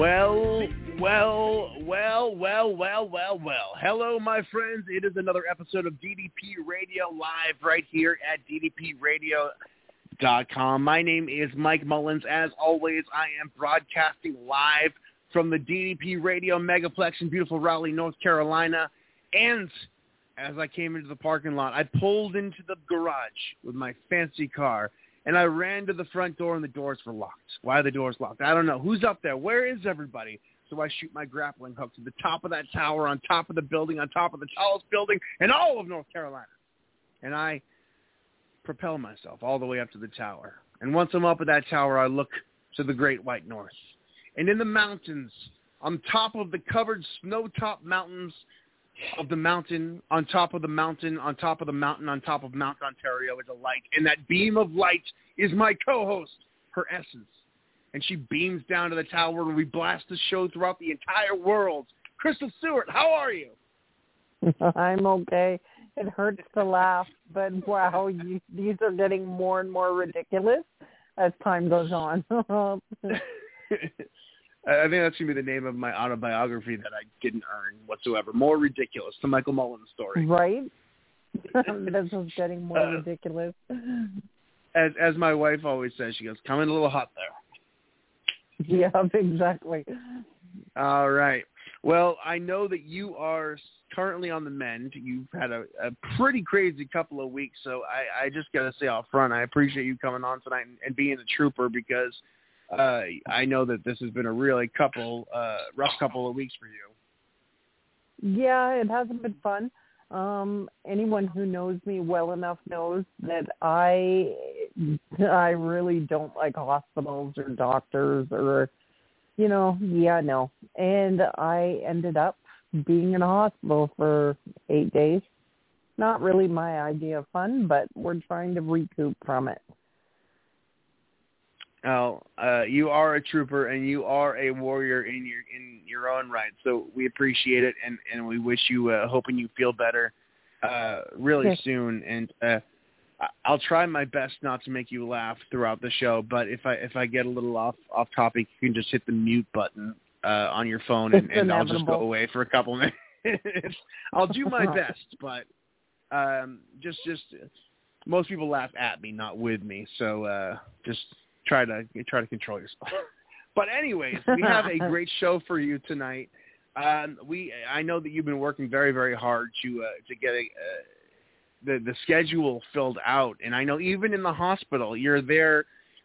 Well, well, well, well, well, well, well. Hello, my friends. It is another episode of DDP Radio Live right here at ddpradio.com. My name is Mike Mullins. As always, I am broadcasting live from the DDP Radio Megaplex in beautiful Raleigh, North Carolina. And as I came into the parking lot, I pulled into the garage with my fancy car and I ran to the front door and the doors were locked. Why are the doors locked? I don't know. Who's up there? Where is everybody? So I shoot my grappling hook to the top of that tower, on top of the building, on top of the tallest building in all of North Carolina. And I propel myself all the way up to the tower. And once I'm up at that tower, I look to the great white north. And in the mountains, on top of the covered snow-topped mountains of the mountain, on top of the mountain, on top of the mountain, on top of Mount Ontario is a light. And that beam of light is my co-host, her essence. And she beams down to the tower and we blast the show throughout the entire world. Crystal Stewart, how are you? I'm okay. It hurts to laugh, but wow, you, these are getting more and more ridiculous as time goes on. I think that's going to be the name of my autobiography that I didn't earn whatsoever. More ridiculous, the Michael Mullins story. Right? this is getting more uh, ridiculous. As as my wife always says, she goes, "Coming a little hot there." Yeah, exactly. All right. Well, I know that you are currently on the mend. You've had a, a pretty crazy couple of weeks, so I, I just got to say off front, I appreciate you coming on tonight and, and being a trooper because – uh, I know that this has been a really couple uh, rough couple of weeks for you. Yeah, it hasn't been fun. Um, anyone who knows me well enough knows that I I really don't like hospitals or doctors or you know, yeah, no. And I ended up being in a hospital for eight days. Not really my idea of fun, but we're trying to recoup from it. Now, uh, you are a trooper and you are a warrior in your in your own right. So we appreciate it and and we wish you uh, hoping you feel better uh, really yes. soon. And uh, I'll try my best not to make you laugh throughout the show. But if I if I get a little off off topic, you can just hit the mute button uh, on your phone and, and I'll just go away for a couple minutes. I'll do my best, but um, just just most people laugh at me, not with me. So uh, just try to try to control yourself. but anyways, we have a great show for you tonight. Um, we I know that you've been working very very hard to uh, to get a, uh, the the schedule filled out, and I know even in the hospital you're there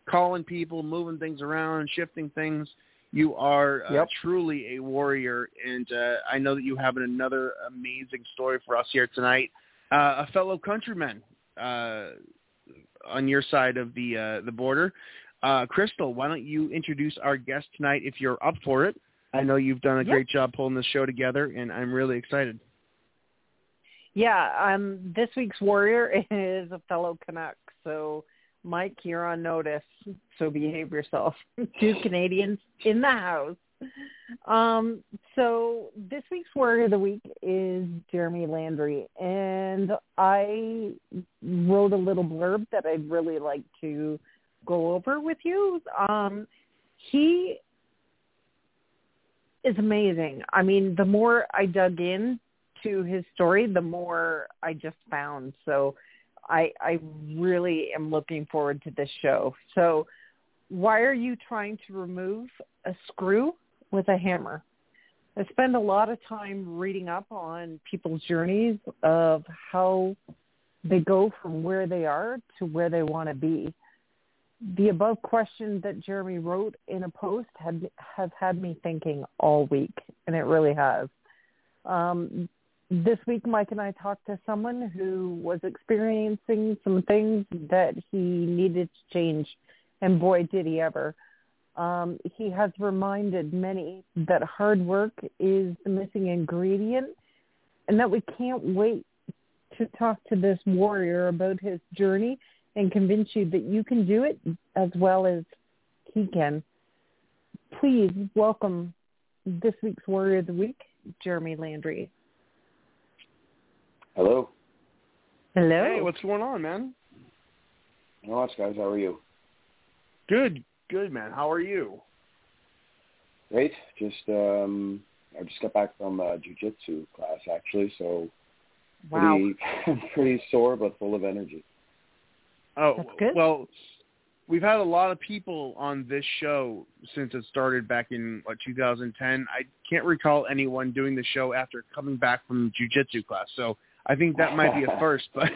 calling people, moving things around, shifting things. You are uh, yep. truly a warrior, and uh, I know that you have another amazing story for us here tonight. Uh, a fellow countryman uh, on your side of the uh, the border uh, Crystal, why don't you introduce our guest tonight if you're up for it? I know you've done a yep. great job pulling this show together, and I'm really excited. Yeah, um, this week's warrior is a fellow Canuck. So, Mike, you're on notice. So behave yourself. Two Canadians in the house. Um, so this week's warrior of the week is Jeremy Landry, and I wrote a little blurb that I'd really like to go over with you. Um, he is amazing. I mean, the more I dug in to his story, the more I just found. So I I really am looking forward to this show. So why are you trying to remove a screw with a hammer? I spend a lot of time reading up on people's journeys of how they go from where they are to where they want to be. The above question that Jeremy wrote in a post had has had me thinking all week, and it really has. Um, this week, Mike and I talked to someone who was experiencing some things that he needed to change, and boy, did he ever. Um, he has reminded many that hard work is the missing ingredient, and that we can't wait to talk to this warrior about his journey and convince you that you can do it as well as he can. Please welcome this week's Warrior of the Week, Jeremy Landry. Hello. Hello. Hey, what's going on, man? Not much, guys. How are you? Good, good, man. How are you? Great. Just um, I just got back from uh, jujitsu class actually, so wow. pretty pretty sore but full of energy. Oh, well, we've had a lot of people on this show since it started back in what 2010. I can't recall anyone doing the show after coming back from jujitsu class, so I think that might be a first. But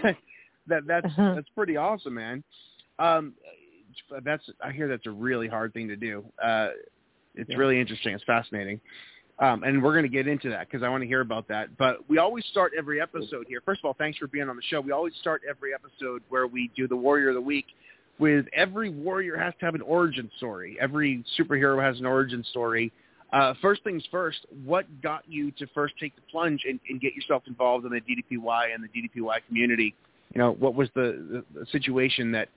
that that's Uh-huh. that's pretty awesome, man. Um, that's I hear that's a really hard thing to do. Uh, it's Yeah. really interesting. It's fascinating. Um, and we're going to get into that because I want to hear about that. But we always start every episode here. First of all, thanks for being on the show. We always start every episode where we do the Warrior of the Week with every warrior has to have an origin story. Every superhero has an origin story. Uh, first things first, what got you to first take the plunge and, and get yourself involved in the DDPY and the DDPY community? You know, what was the, the, the situation that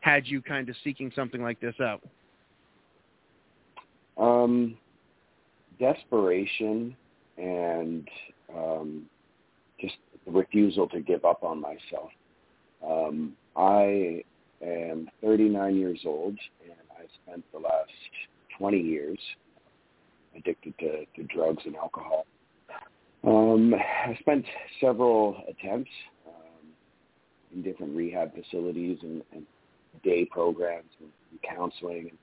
had you kind of seeking something like this out? Um, desperation and um, just the refusal to give up on myself. Um, I am 39 years old, and I spent the last 20 years addicted to, to drugs and alcohol. Um, I spent several attempts um, in different rehab facilities and, and day programs and, and counseling. And,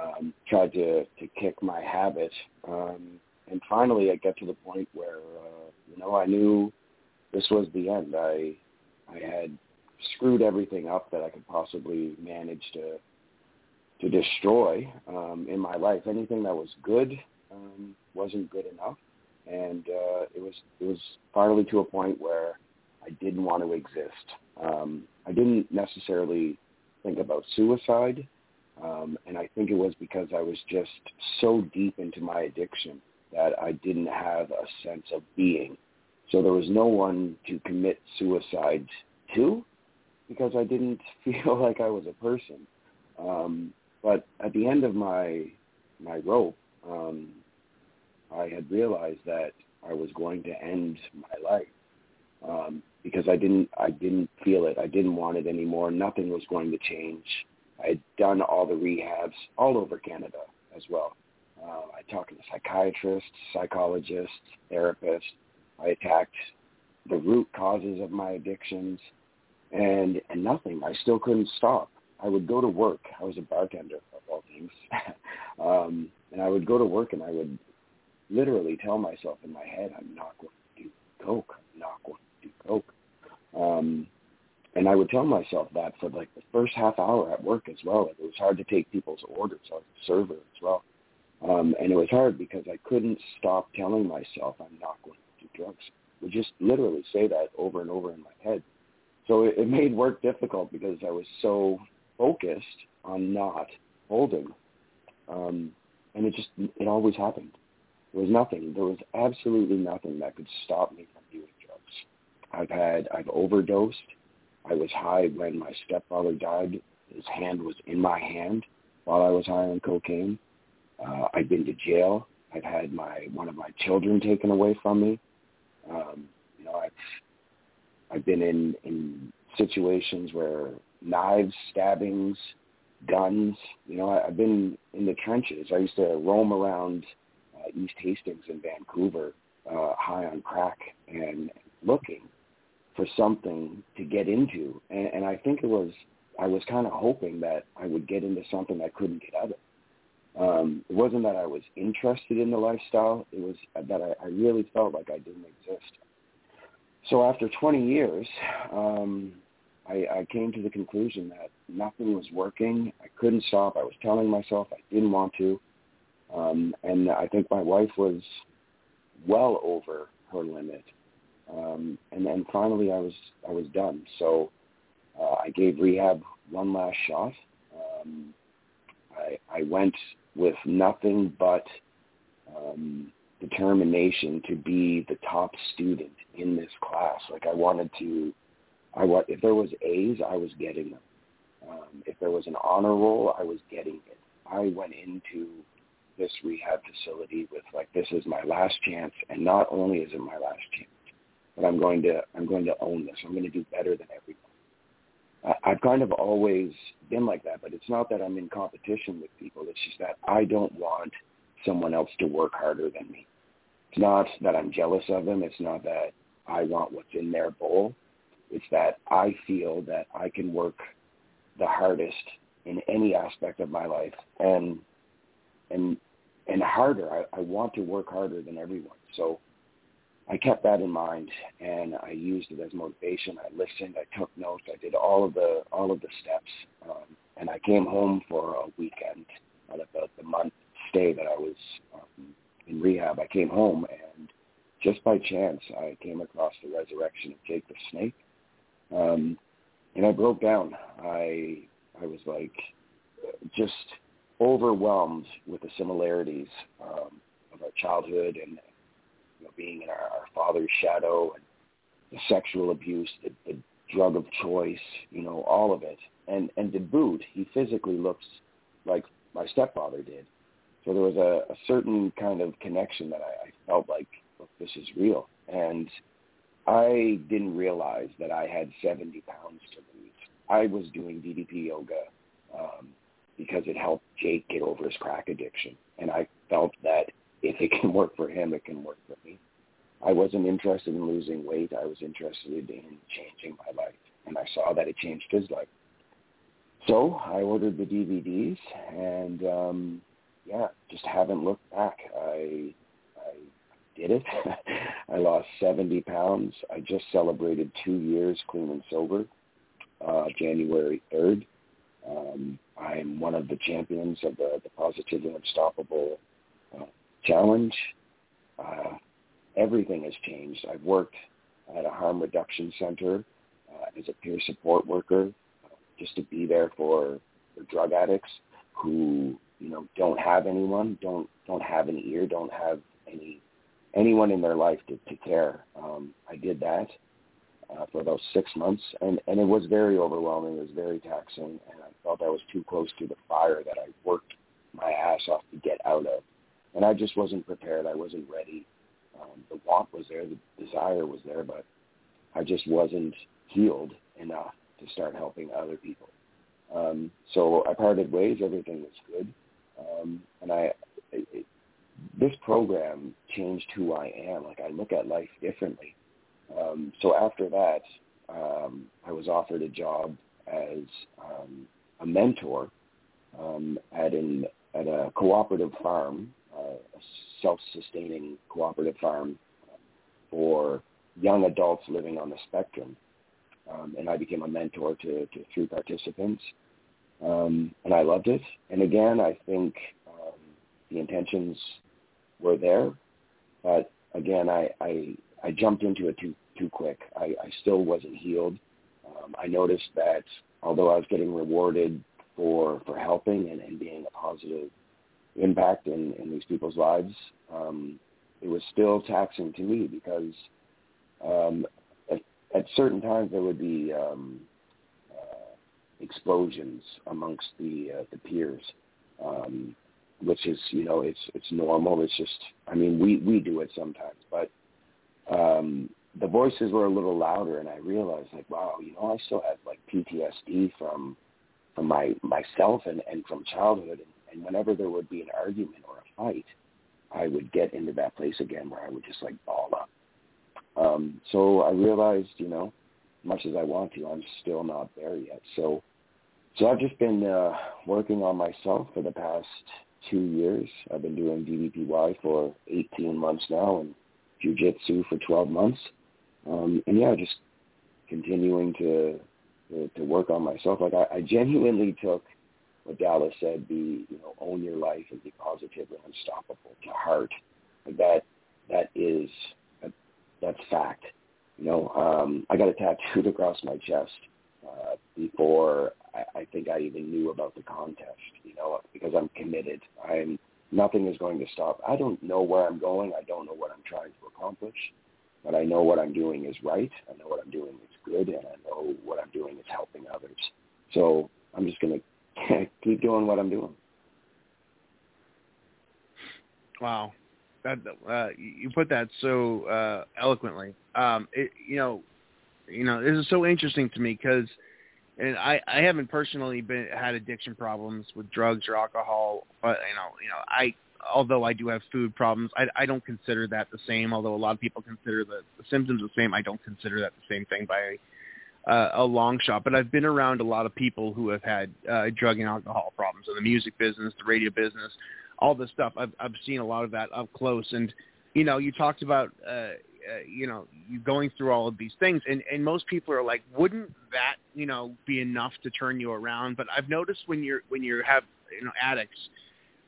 um, tried to, to kick my habit. Um, and finally, I get to the point where, uh, you know, I knew this was the end. I, I had screwed everything up that I could possibly manage to, to destroy um, in my life. Anything that was good um, wasn't good enough, and uh, it was it was finally to a point where I didn't want to exist. Um, I didn't necessarily think about suicide. Um, and I think it was because I was just so deep into my addiction that I didn't have a sense of being. So there was no one to commit suicide to because I didn't feel like I was a person. Um, but at the end of my my rope, um, I had realized that I was going to end my life um, because I didn't I didn't feel it. I didn't want it anymore. Nothing was going to change. I had done all the rehabs all over Canada as well. Uh, I talked to psychiatrists, psychologists, therapists. I attacked the root causes of my addictions, and and nothing. I still couldn't stop. I would go to work. I was a bartender of all things, um, and I would go to work and I would literally tell myself in my head, "I'm not going to do coke. I'm not going to do coke." Um, and I would tell myself that for like the first half hour at work as well. It was hard to take people's orders. Was a server as well. Um, and it was hard because I couldn't stop telling myself I'm not going to do drugs. I would just literally say that over and over in my head. So it, it made work difficult because I was so focused on not holding. Um, and it just, it always happened. There was nothing. There was absolutely nothing that could stop me from doing drugs. I've had, I've overdosed. I was high when my stepfather died. His hand was in my hand while I was high on cocaine. Uh, I've been to jail. I've had my one of my children taken away from me. Um, you know, I've I've been in in situations where knives, stabbings, guns. You know, I, I've been in the trenches. I used to roam around uh, East Hastings in Vancouver, uh, high on crack and looking for something to get into. And, and I think it was I was kind of hoping that I would get into something I couldn't get out of. Um, it wasn't that I was interested in the lifestyle. It was that I, I really felt like I didn't exist. So after 20 years, um, I, I came to the conclusion that nothing was working. I couldn't stop. I was telling myself I didn't want to. Um, and I think my wife was well over her limit. Um, and then finally I was, I was done. So uh, I gave rehab one last shot. Um, I, I went with nothing but um, determination to be the top student in this class. Like I wanted to, I want if there was A's, I was getting them. Um, if there was an honor roll, I was getting it. I went into this rehab facility with like this is my last chance, and not only is it my last chance, but I'm going to I'm going to own this. I'm going to do better than everyone. I've kind of always been like that, but it's not that I'm in competition with people. It's just that I don't want someone else to work harder than me. It's not that I'm jealous of them. It's not that I want what's in their bowl. It's that I feel that I can work the hardest in any aspect of my life and and and harder. I, I want to work harder than everyone. So I kept that in mind and I used it as motivation. I listened, I took notes, I did all of the all of the steps, um, and I came home for a weekend at about the month stay that I was um, in rehab. I came home and just by chance I came across the resurrection of Jake the Snake, um, and I broke down. I I was like just overwhelmed with the similarities um, of our childhood and you know, being in our, our father's shadow and the sexual abuse, the, the drug of choice, you know, all of it. And and to boot, he physically looks like my stepfather did. So there was a, a certain kind of connection that I, I felt like, look, this is real. And I didn't realize that I had 70 pounds to lose. I was doing DDP yoga um, because it helped Jake get over his crack addiction. And I felt that if it can work for him, it can work for me. I wasn't interested in losing weight. I was interested in changing my life, and I saw that it changed his life. So I ordered the DVDs, and um, yeah, just haven't looked back. I I did it. I lost 70 pounds. I just celebrated two years clean and sober, uh, January 3rd. Um, I'm one of the champions of the, the Positively Unstoppable challenge. Uh, everything has changed. I've worked at a harm reduction center uh, as a peer support worker, uh, just to be there for, for drug addicts who you know don't have anyone, don't don't have an ear, don't have any anyone in their life to, to care. Um, I did that uh, for about six months, and and it was very overwhelming. It was very taxing, and I felt I was too close to the fire that I worked my ass off to get out of and I just wasn't prepared. I wasn't ready. Um, the want was there, the desire was there, but I just wasn't healed enough to start helping other people. Um, so I parted ways. Everything was good, um, and I. It, it, this program changed who I am. Like I look at life differently. Um, so after that, um, I was offered a job as um, a mentor um, at an at a cooperative farm self-sustaining cooperative farm for young adults living on the spectrum. Um, and I became a mentor to, to three participants. Um, and I loved it. And again, I think um, the intentions were there, but again, I, I, I jumped into it too, too quick. I, I still wasn't healed. Um, I noticed that although I was getting rewarded for, for helping and, and being a positive impact in, in these people's lives, um, it was still taxing to me because um, at, at certain times there would be um, uh, explosions amongst the uh, the peers, um, which is you know it's it's normal. It's just I mean we we do it sometimes, but um, the voices were a little louder, and I realized like wow you know I still had like PTSD from from my myself and, and from childhood. And, and whenever there would be an argument or a fight, I would get into that place again where I would just like ball up. Um, so I realized, you know, much as I want to, I'm still not there yet. So, so I've just been uh, working on myself for the past two years. I've been doing DDPY for 18 months now and Jiu-Jitsu for 12 months. Um, and yeah, just continuing to, to, to work on myself. Like I, I genuinely took what Dallas said, be, you know, own your life and be positive and unstoppable to heart. That, that is, that's fact. You know, um, I got a tattooed across my chest uh, before I, I think I even knew about the contest. You know, because I'm committed. I'm nothing is going to stop. I don't know where I'm going. I don't know what I'm trying to accomplish, but I know what I'm doing is right. I know what I'm doing is good, and I know what I'm doing is helping others. So I'm just going to keep doing what I'm doing. Wow that uh, you put that so uh, eloquently. Um, it, you know, you know, this is so interesting to me because, and I, I haven't personally been had addiction problems with drugs or alcohol, but you know, you know, I although I do have food problems, I, I don't consider that the same. Although a lot of people consider the, the symptoms the same, I don't consider that the same thing by uh, a long shot. But I've been around a lot of people who have had uh, drug and alcohol problems in the music business, the radio business, all this stuff. I've I've seen a lot of that up close, and you know, you talked about uh, uh, you know you going through all of these things, and and most people are like, wouldn't that you know be enough to turn you around? But I've noticed when you're when you have you know addicts.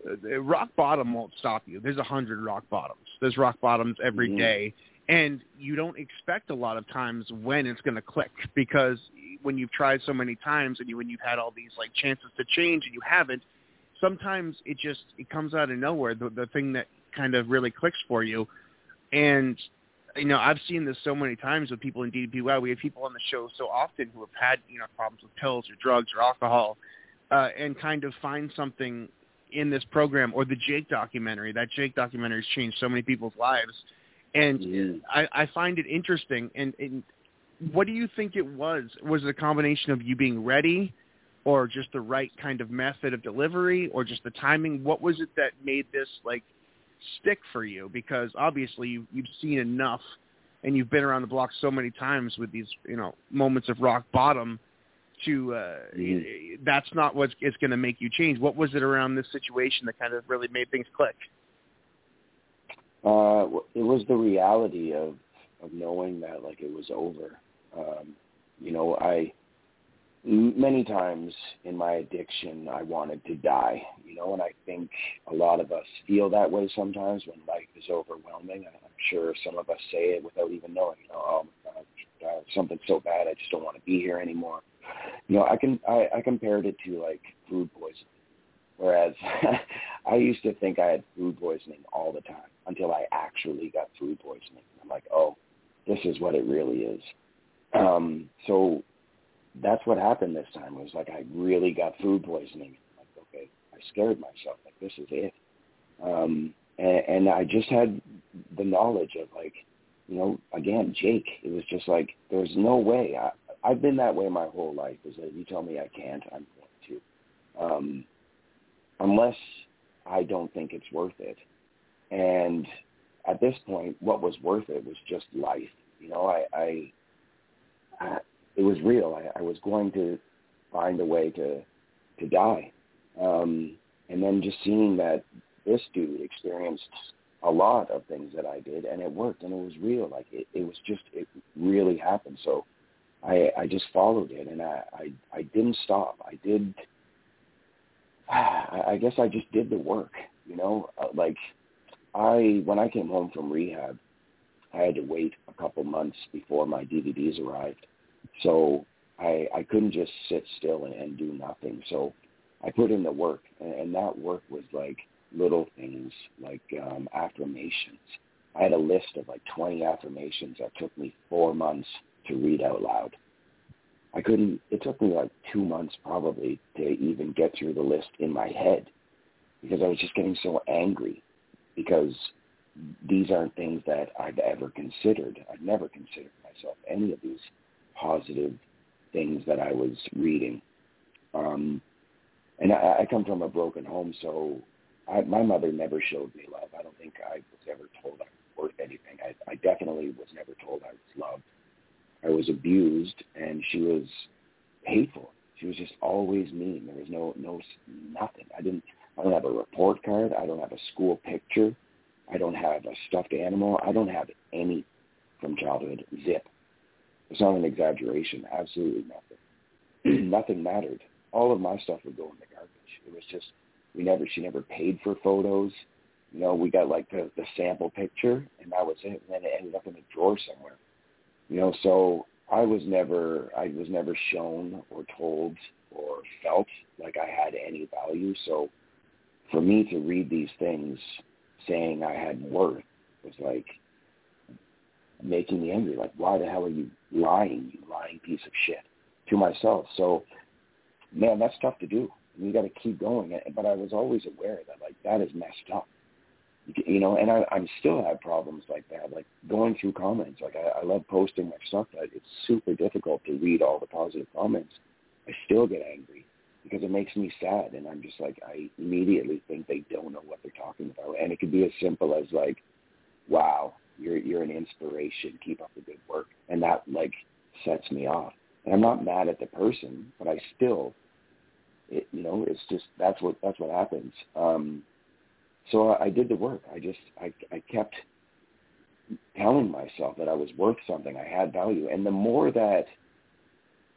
Uh, rock bottom won't stop you. There's a hundred rock bottoms. There's rock bottoms every mm-hmm. day, and you don't expect a lot of times when it's going to click because when you've tried so many times and you when you've had all these like chances to change and you haven't, sometimes it just it comes out of nowhere the the thing that kind of really clicks for you. And you know i've seen this so many times with people in ddpy we have people on the show so often who have had you know problems with pills or drugs or alcohol uh and kind of find something in this program or the jake documentary. That jake documentary has changed so many people's lives and yeah. i i find it interesting and, and what do you think it was was it a combination of you being ready or just the right kind of method of delivery or just the timing? What was it that made this like stick for you? Because obviously you, you've seen enough and you've been around the block so many times with these, you know, moments of rock bottom to uh mm-hmm. that's not what is it's going to make you change. What was it around this situation that kind of really made things click? Uh it was the reality of of knowing that like it was over. Um you know, I many times in my addiction I wanted to die, you know, and I think a lot of us feel that way sometimes when life is overwhelming. I'm sure some of us say it without even knowing, you know, oh my God, something so bad, I just don't want to be here anymore. You know, I can I, I compared it to like food poisoning. Whereas I used to think I had food poisoning all the time until I actually got food poisoning. I'm like, oh, this is what it really is. Um, so that's what happened this time. It was like I really got food poisoning. Like, okay, I scared myself. Like this is it. Um, and, and I just had the knowledge of like, you know, again, Jake. It was just like there's no way. I, I've been that way my whole life. Is that you tell me I can't, I'm going to, um, unless I don't think it's worth it. And at this point, what was worth it was just life. You know, I, I, I it was real. I, I was going to find a way to to die. Um, and then just seeing that this dude experienced a lot of things that I did, and it worked, and it was real. Like it, it was just, it really happened. So I, I just followed it, and I, I, I didn't stop. I did. I guess I just did the work. You know, uh, like I when I came home from rehab, I had to wait a couple months before my DVDs arrived so I, I couldn't just sit still and, and do nothing. So I put in the work, and, and that work was like little things like um, affirmations. I had a list of like 20 affirmations that took me four months to read out loud. I couldn't, it took me like two months probably to even get through the list in my head because I was just getting so angry because these aren't things that I've ever considered. I've never considered myself any of these positive things that I was reading. Um, and I, I come from a broken home, so I, my mother never showed me love. I don't think I was ever told I was worth anything. I, I definitely was never told I was loved. I was abused, and she was hateful. She was just always mean. There was no no nothing. I didn't. I don't have a report card. I don't have a school picture. I don't have a stuffed animal. I don't have any from childhood. Zip. It's not an exaggeration. Absolutely nothing. nothing mattered. All of my stuff would go in the garbage. It was just we never. She never paid for photos. You know, we got like the, the sample picture, and that was it. And then it ended up in a drawer somewhere. You know, so I was never I was never shown or told or felt like I had any value. So for me to read these things saying I had worth was like making me angry. Like, why the hell are you lying, you lying piece of shit, to myself? So, man, that's tough to do. You got to keep going. But I was always aware that like that is messed up you know, and I, I still have problems like that, like going through comments. Like I, I love posting my stuff, but it's super difficult to read all the positive comments. I still get angry because it makes me sad, and I'm just like I immediately think they don't know what they're talking about, and it could be as simple as like, "Wow, you're you're an inspiration. Keep up the good work," and that like sets me off. And I'm not mad at the person, but I still, it, you know, it's just that's what that's what happens. Um, so I I did the work. I just I I kept telling myself that I was worth something. I had value, and the more that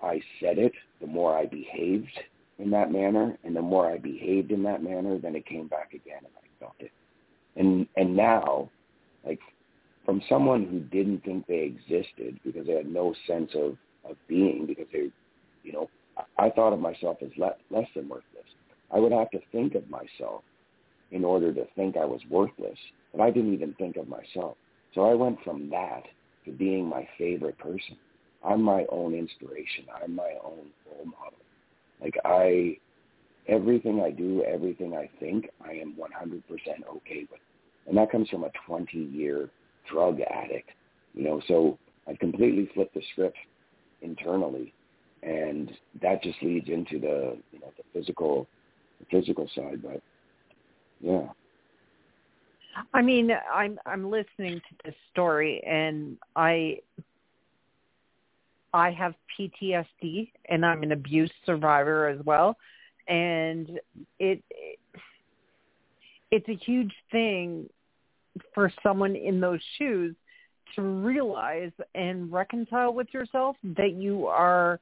I said it, the more I behaved in that manner, and the more I behaved in that manner, then it came back again, and I felt it. And and now, like from someone who didn't think they existed because they had no sense of of being because they, you know, I thought of myself as le- less than worthless. I would have to think of myself in order to think I was worthless. But I didn't even think of myself. So I went from that to being my favorite person. I'm my own inspiration. I'm my own role model. Like I, everything I do, everything I think, I am 100% okay with. And that comes from a 20-year drug addict, you know. So I completely flipped the script internally, and that just leads into the, you know, the physical, the physical side. But yeah. I mean, I'm I'm listening to this story and I I have PTSD and I'm an abuse survivor as well and it, it it's a huge thing for someone in those shoes to realize and reconcile with yourself that you are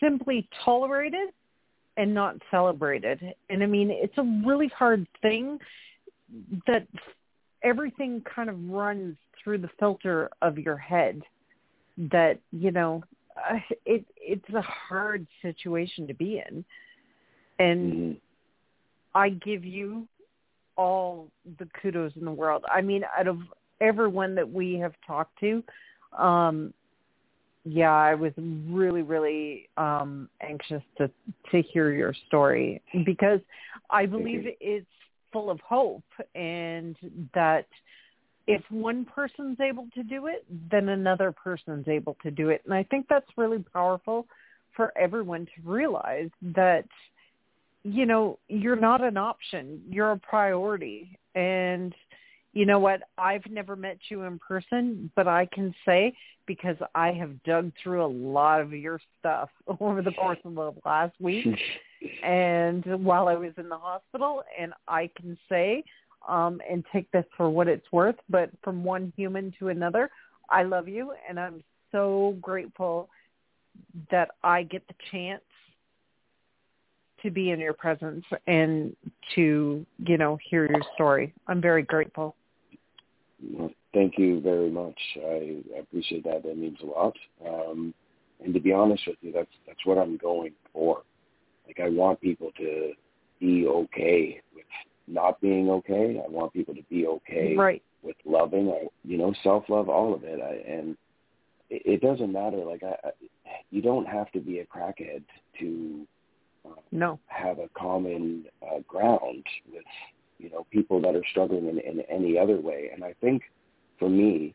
simply tolerated and not celebrated. And I mean, it's a really hard thing that everything kind of runs through the filter of your head that, you know, uh, it it's a hard situation to be in. And mm-hmm. I give you all the kudos in the world. I mean, out of everyone that we have talked to, um, yeah, I was really, really um, anxious to to hear your story because I believe it's full of hope, and that if one person's able to do it, then another person's able to do it, and I think that's really powerful for everyone to realize that you know you're not an option, you're a priority, and you know what? I've never met you in person, but I can say because I have dug through a lot of your stuff over the course of the last week. And while I was in the hospital and I can say um and take this for what it's worth, but from one human to another, I love you and I'm so grateful that I get the chance to be in your presence and to, you know, hear your story. I'm very grateful. Thank you very much. I, appreciate that. That means a lot. Um, and to be honest with you, that's that's what I'm going for. Like I want people to be okay with not being okay. I want people to be okay right. with loving. I, you know, self love, all of it. I, and it, it doesn't matter. Like I, I, you don't have to be a crackhead to uh, no have a common uh, ground with you know people that are struggling in, in any other way. And I think for me,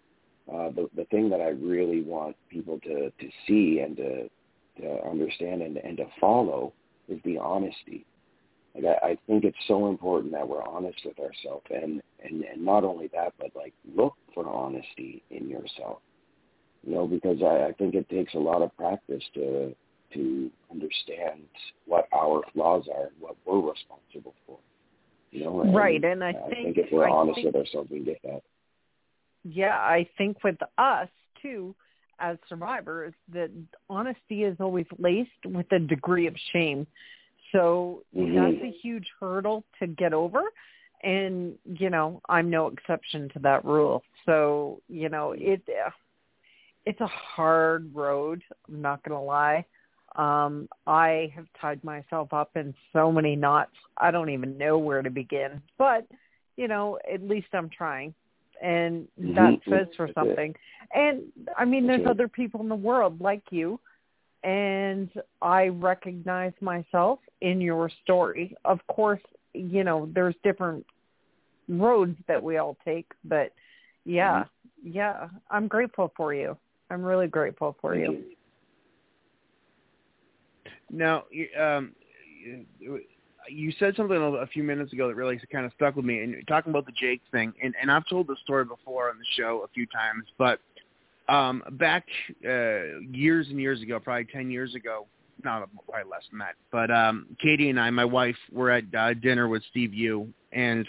uh, the the thing that I really want people to to see and to to understand and and to follow is the honesty. Like I, I think it's so important that we're honest with ourselves, and and and not only that, but like look for honesty in yourself. You know, because I, I think it takes a lot of practice to to understand what our flaws are, and what we're responsible for. You know, and, right? And I, I think, think if we're I honest think, with ourselves, we get that. Yeah, I think with us too, as survivors, that honesty is always laced with a degree of shame. So Mhm. that's a huge hurdle to get over. And, you know, I'm no exception to that rule. So, you know, it it's a hard road, I'm not going to lie. Um, I have tied myself up in so many knots. I don't even know where to begin. But, you know, at least I'm trying. And that Mhm. says for something. And I mean, there's other people in the world like you, and I recognize myself in your story. Of course, you know, there's different roads that we all take, but yeah, Mm-hmm. yeah, I'm grateful for you. I'm really grateful for Thank you. Now, you- um, you- said something a a few minutes ago that really kind of stuck with me, and you're talking about the Jake thing, and, and I've told this story before on the show a few times, but um, back uh, years and years ago, probably 10 years ago, not probably less than that, but um, Katie and I, my wife, were at uh, dinner with Steve Yu, and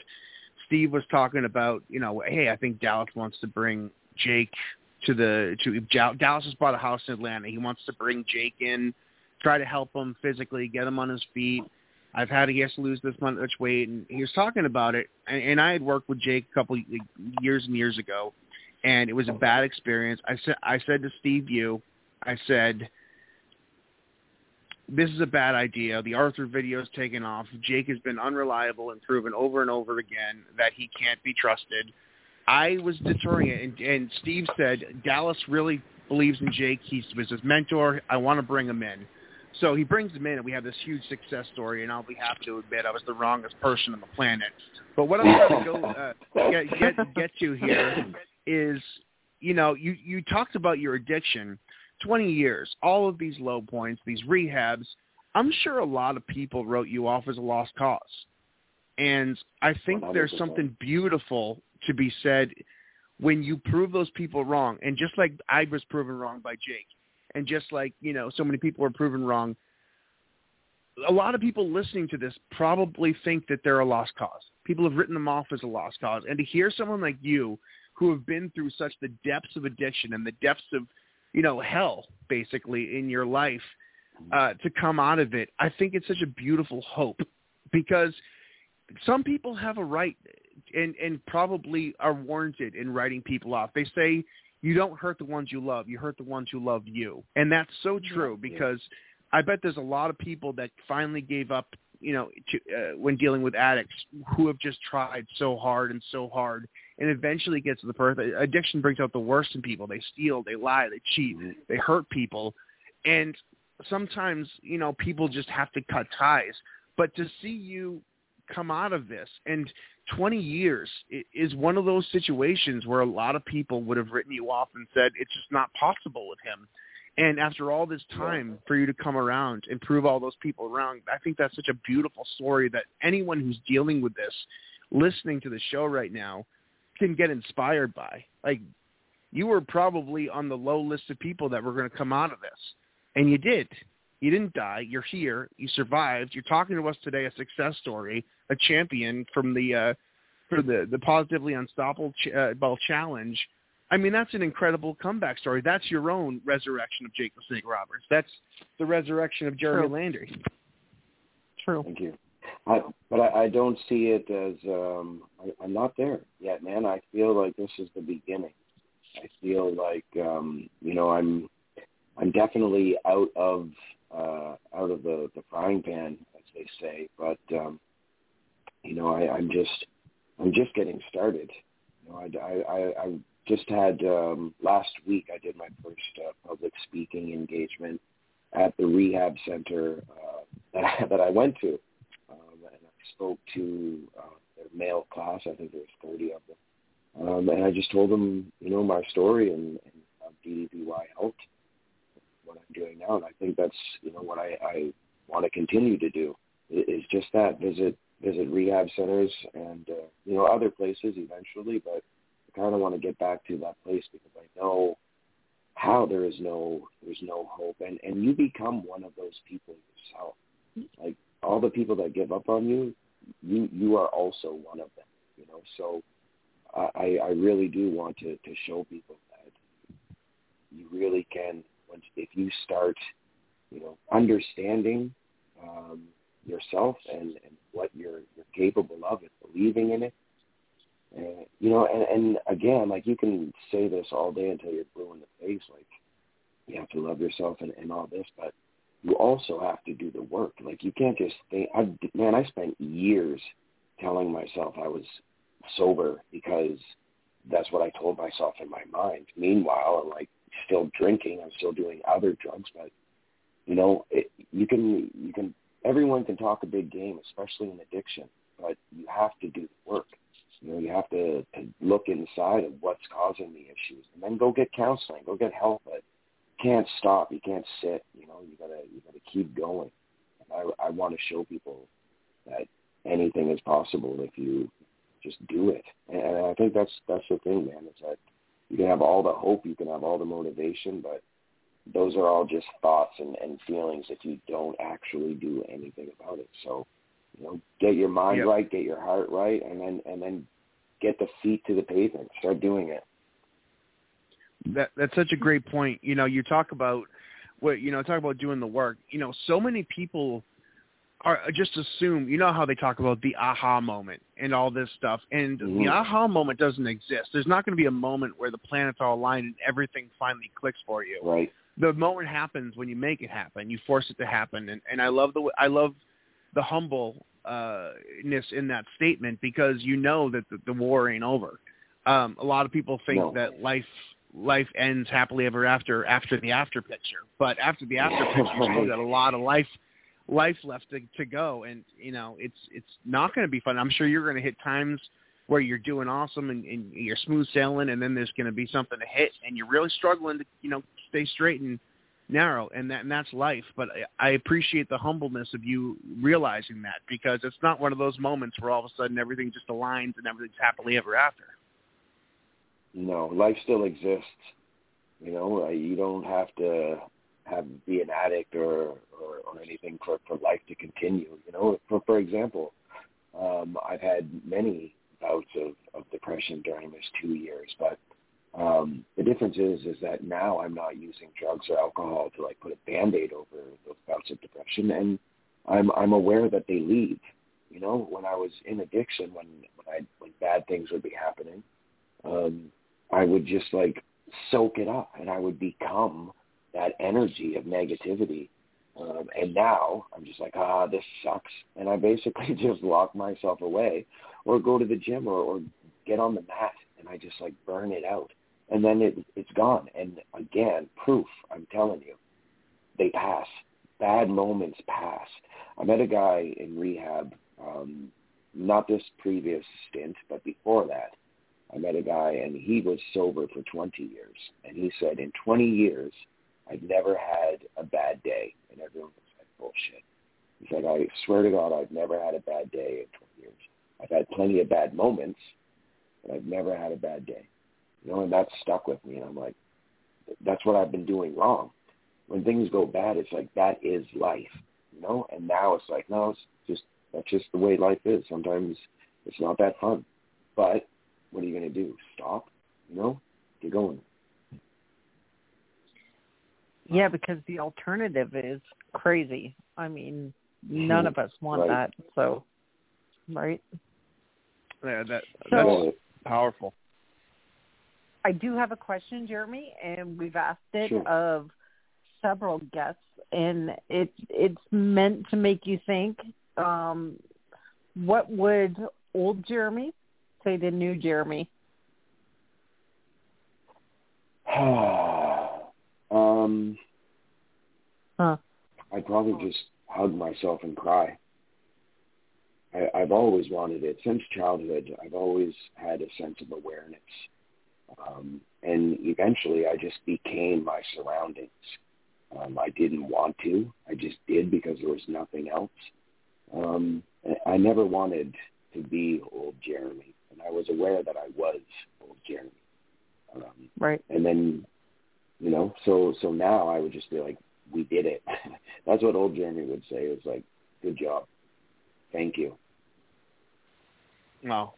Steve was talking about, you know, hey, I think Dallas wants to bring Jake to the to Dallas has bought a house in Atlanta. He wants to bring Jake in, try to help him physically, get him on his feet. I've had he has to lose this much weight, and he was talking about it. And, and I had worked with Jake a couple years and years ago, and it was a bad experience. I said I said to Steve Yu, I said, this is a bad idea. The Arthur video is taken off. Jake has been unreliable and proven over and over again that he can't be trusted. I was deterring it, and, and Steve said Dallas really believes in Jake. He was his mentor. I want to bring him in. So he brings him in, and we have this huge success story. And I'll be happy to admit I was the wrongest person on the planet. But what I'm trying to go uh, get get get to here is, you know, you you talked about your addiction. 20 years, all of these low points, these rehabs. I'm sure a lot of people wrote you off as a lost cause. And I think there's 100%. something beautiful to be said when you prove those people wrong. And just like I was proven wrong by Jake, and just like, you know, so many people were proven wrong, a lot of people listening to this probably think that they're a lost cause. People have written them off as a lost cause. And to hear someone like you who have been through such the depths of addiction and the depths of, you know, hell basically in your life uh, to come out of it, I think it's such a beautiful hope because some people have a right and, and probably are warranted in writing people off. They say you don't hurt the ones you love, you hurt the ones who love you. And that's so true because I bet there's a lot of people that finally gave up, you know, to, uh, when dealing with addicts who have just tried so hard and so hard and eventually gets to the birth. Addiction brings out the worst in people. They steal, they lie, they cheat, they hurt people. And sometimes, you know, people just have to cut ties. But to see you come out of this and 20 years is one of those situations where a lot of people would have written you off and said it's just not possible with him. And after all this time for you to come around and prove all those people wrong, I think that's such a beautiful story that anyone who's dealing with this, listening to the show right now, can get inspired by. Like you were probably on the low list of people that were going to come out of this, and you did. You didn't die. You're here. You survived. You're talking to us today, a success story, a champion from the uh, for the the positively unstoppable ch- uh, ball challenge. I mean, that's an incredible comeback story. That's your own resurrection of Jake the Snake Roberts. That's the resurrection of Jeremy True. Landry. True. Thank you. I, but I, I don't see it as um, I, I'm not there yet, man. I feel like this is the beginning. I feel like um, you know I'm I'm definitely out of uh, out of the the frying pan, as they say. But um, you know, I, I'm just I'm just getting started. You know, I, I, I, I just had um, last week. I did my first uh, public speaking engagement at the rehab center uh, that I, that I went to, um, and I spoke to uh, their male class. I think there was 30 of them, um, and I just told them, you know, my story and, and how DDPY helped what I'm doing now. And I think that's, you know, what I, I want to continue to do is just that visit visit rehab centers and uh, you know other places eventually, but I kind of want to get back to that place because I know how there is no there's no hope. And and you become one of those people yourself. Like all the people that give up on you you you are also one of them you know? So i i really do want to to show people that you really can once if you start you know understanding um yourself and and what you're you're capable of and believing in it and, you know, and, and again, like you can say this all day until you're blue in the face, like you have to love yourself and, and all this, but you also have to do the work. Like you can't just think. I man, I spent years telling myself I was sober because that's what I told myself in my mind. Meanwhile, I'm like still drinking. I'm still doing other drugs, but you know, it, you can you can everyone can talk a big game, especially in addiction, but you have to do the work. You know, you have to, to look inside of what's causing the issues, and then go get counseling, go get help. But you can't stop. You can't sit. You know, you gotta you gotta keep going. And I I want to show people that anything is possible if you just do it. And I think that's that's the thing, man. Is that you can have all the hope, you can have all the motivation, but those are all just thoughts and, and feelings if you don't actually do anything about it. So you know, get your mind yep. right, get your heart right, and then and then get the feet to the pavement. Start doing it. That that's such a great point. You know, you talk about what you know, talk about doing the work. You know, so many people are just assume. You know how they talk about the aha moment and all this stuff, and mm-hmm. the aha moment doesn't exist. There's not going to be a moment where the planets are aligned and everything finally clicks for you. Right. The moment happens when you make it happen. You force it to happen, and and I love the I love the humbleness in that statement because you know that the, the war ain't over. Um, a lot of people think no. that life life ends happily ever after after the after picture, but after the after picture, you still got a lot of life life left to, to go, and you know it's it's not going to be fun. I'm sure you're going to hit times where you're doing awesome and, and you're smooth sailing, and then there's going to be something to hit, and you're really struggling to you know stay straight and narrow, and that and that's life. But I, I appreciate the humbleness of you realizing that because it's not one of those moments where all of a sudden everything just aligns and everything's happily ever after. No, life still exists. You know, you don't have to have be an addict or or, or anything for for life to continue. You know, for for example, um, I've had many bouts of, of depression during this two years, but um, the difference is is that now I'm not using drugs or alcohol to like put a band-aid over those bouts of depression, and I'm I'm aware that they leave. You know, when I was in addiction, when when I when bad things would be happening, um, I would just like soak it up, and I would become that energy of negativity. Um, and now I'm just like, ah, this sucks, and I basically just lock myself away, or go to the gym, or, or get on the mat, and I just like burn it out and then it, it's gone. And again, proof, I'm telling you, they pass. Bad moments pass. I met a guy in rehab, um, not this previous stint, but before that. I met a guy and he was sober for 20 years. And he said, in 20 years, I've never had a bad day. And everyone was like, bullshit. He said, I swear to God, I've never had a bad day in 20 years. I've had plenty of bad moments, but I've never had a bad day. You know, and that stuck with me. And I'm like, that's what I've been doing wrong. When things go bad, it's like that is life, you know. And now it's like, no, it's just that's just the way life is. Sometimes it's not that fun, but what are you going to do? Stop? You know, get going. Yeah, because the alternative is crazy. I mean, none of us want right. that. So, right? Yeah, that So- that's powerful. I do have a question, Jeremy, and we've asked it Sure. of several guests, and it it's meant to make you think. Um, what would old Jeremy say to new Jeremy? um, Huh. I'd probably just hug myself and cry. I, I've always wanted it since childhood. I've always had a sense of awareness, um, and eventually I just became my surroundings. Um, I didn't want to. I just did because there was nothing else. Um, I never wanted to be old Jeremy, and I was aware that I was old Jeremy. Um, right. And then, you know, so so now I would just be like, "We did it." That's what old Jeremy would say. It was like, "Good job, thank you." Wow.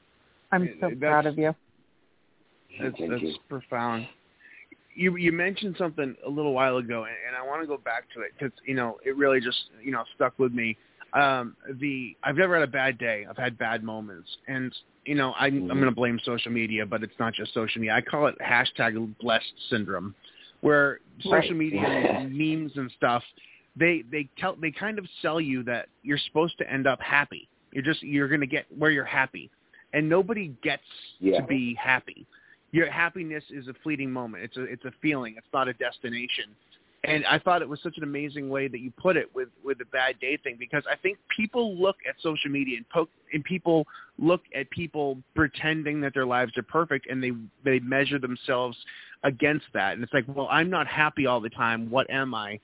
I'm so that's, proud of you. That's, that's you. profound. You you mentioned something a little while ago, and, and I want to go back to it because you know it really just you know stuck with me. Um, the I've never had a bad day. I've had bad moments, and you know I, mm-hmm. I'm going to blame social media, but it's not just social media. I call it hashtag blessed syndrome, where right. social media and memes and stuff they they tell they kind of sell you that you're supposed to end up happy. You're just you're going to get where you're happy and nobody gets yeah. to be happy. Your happiness is a fleeting moment. It's a it's a feeling. It's not a destination. And I thought it was such an amazing way that you put it with with the bad day thing because I think people look at social media and poke and people look at people pretending that their lives are perfect and they they measure themselves against that and it's like well I'm not happy all the time what am I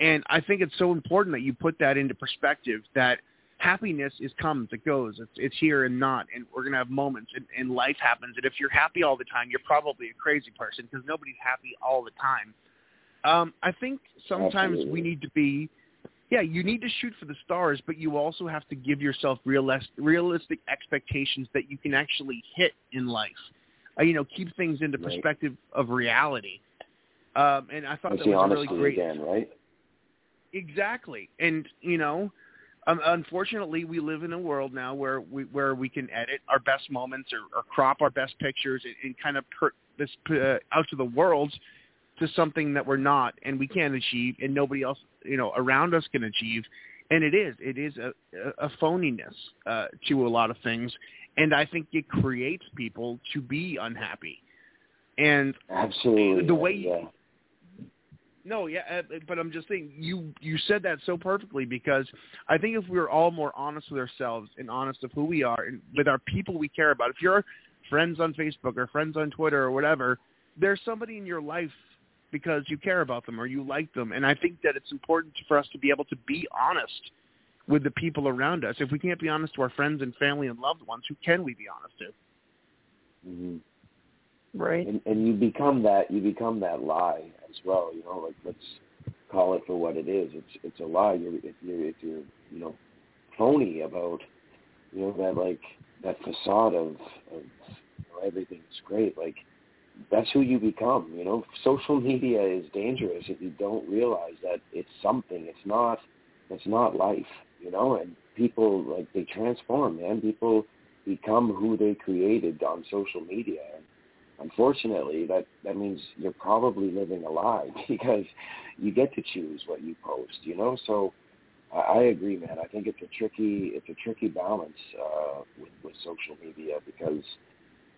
and I think it's so important that you put that into perspective that happiness is comes, it goes. It's it's here and not, and we're gonna have moments, and, and life happens. And if you're happy all the time, you're probably a crazy person because nobody's happy all the time. Um, I think sometimes Absolutely. we need to be, yeah, you need to shoot for the stars, but you also have to give yourself realist, realistic expectations that you can actually hit in life. Uh, you know, keep things into right. perspective of reality. Um, and I thought That's that was a really great. Again, right? Exactly, and you know, um, unfortunately, we live in a world now where we where we can edit our best moments or, or crop our best pictures and, and kind of put this uh, out to the world to something that we're not and we can't achieve and nobody else you know around us can achieve. And it is it is a, a phoniness uh, to a lot of things. And i think it creates people to be unhappy. And absolutely the way yeah. No, yeah, uh, but I'm just saying you you said that so perfectly because I think if we were all more honest with ourselves and honest of who we are and with our people we care about, if you're friends on Facebook or friends on Twitter or whatever, there's somebody in your life because you care about them or you like them, and I think that it's important for us to be able to be honest with the people around us. If we can't be honest to our friends and family and loved ones, who can we be honest to? Mm-hmm. Right. And, and you become that you become that lie as well. You know, like let's call it for what it is. It's it's a lie. You're, if you're if you're you know phony about you know that like that facade of, of you know, everything's great. Like that's who you become. You know, social media is dangerous if you don't realize that it's something. It's not. It's not life. You know, and people like they transform. Man, people become who they created on social media. And unfortunately, that that means you're probably living a lie because you get to choose what you post. You know, so I, I agree, man. I think it's a tricky it's a tricky balance uh, with, with social media because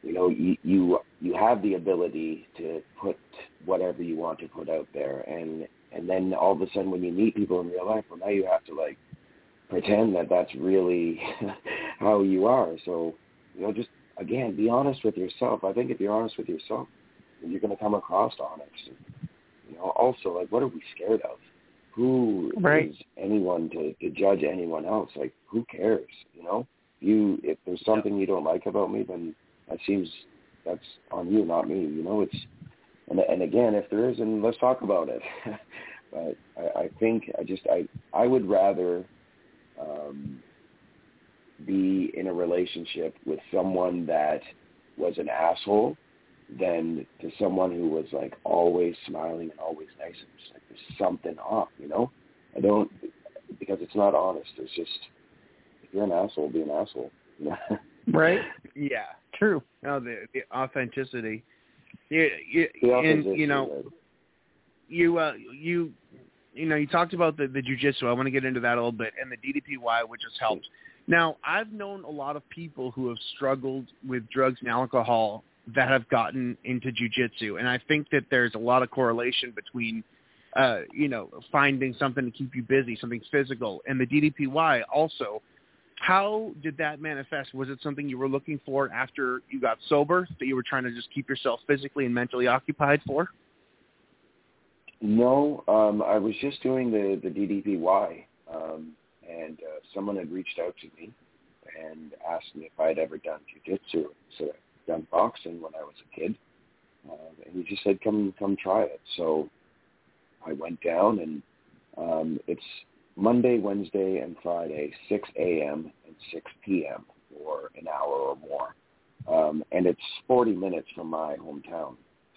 you know you you you have the ability to put whatever you want to put out there, and and then all of a sudden when you meet people in real life, well, now you have to like pretend that that's really how you are. So you know, just again, be honest with yourself. I think if you're honest with yourself, you're going to come across honest. You know, also, like, what are we scared of? Who right. is anyone to, to judge anyone else? Like, who cares? You know, you if there's something you don't like about me, then that seems that's on you, not me. You know, it's and and again, if there is, then let's talk about it. but I, I think I just I I would rather um, be in a relationship with someone that was an asshole than to someone who was like always smiling and always nice. It's like there's something off, you know. I don't because it's not honest. It's just if you're an asshole, be an asshole. right? Yeah. True. No, the, the authenticity. Yeah, yeah, and you know, you uh, you you know, you talked about the the jujitsu. I want to get into that a little bit, and the DDPY, which has helped. Now, I've known a lot of people who have struggled with drugs and alcohol that have gotten into jujitsu, and I think that there's a lot of correlation between, uh, you know, finding something to keep you busy, something physical, and the DDPY also. How did that manifest? Was it something you were looking for after you got sober that you were trying to just keep yourself physically and mentally occupied for? No, um, I was just doing the the DDPY, um, and uh, someone had reached out to me and asked me if I had ever done jujitsu. So I'd done boxing when I was a kid, uh, and he just said, "Come, come try it." So I went down, and um, it's Monday, Wednesday, and Friday, 6 a.m. and 6 p.m. for an hour or more, um, and it's 40 minutes from my hometown.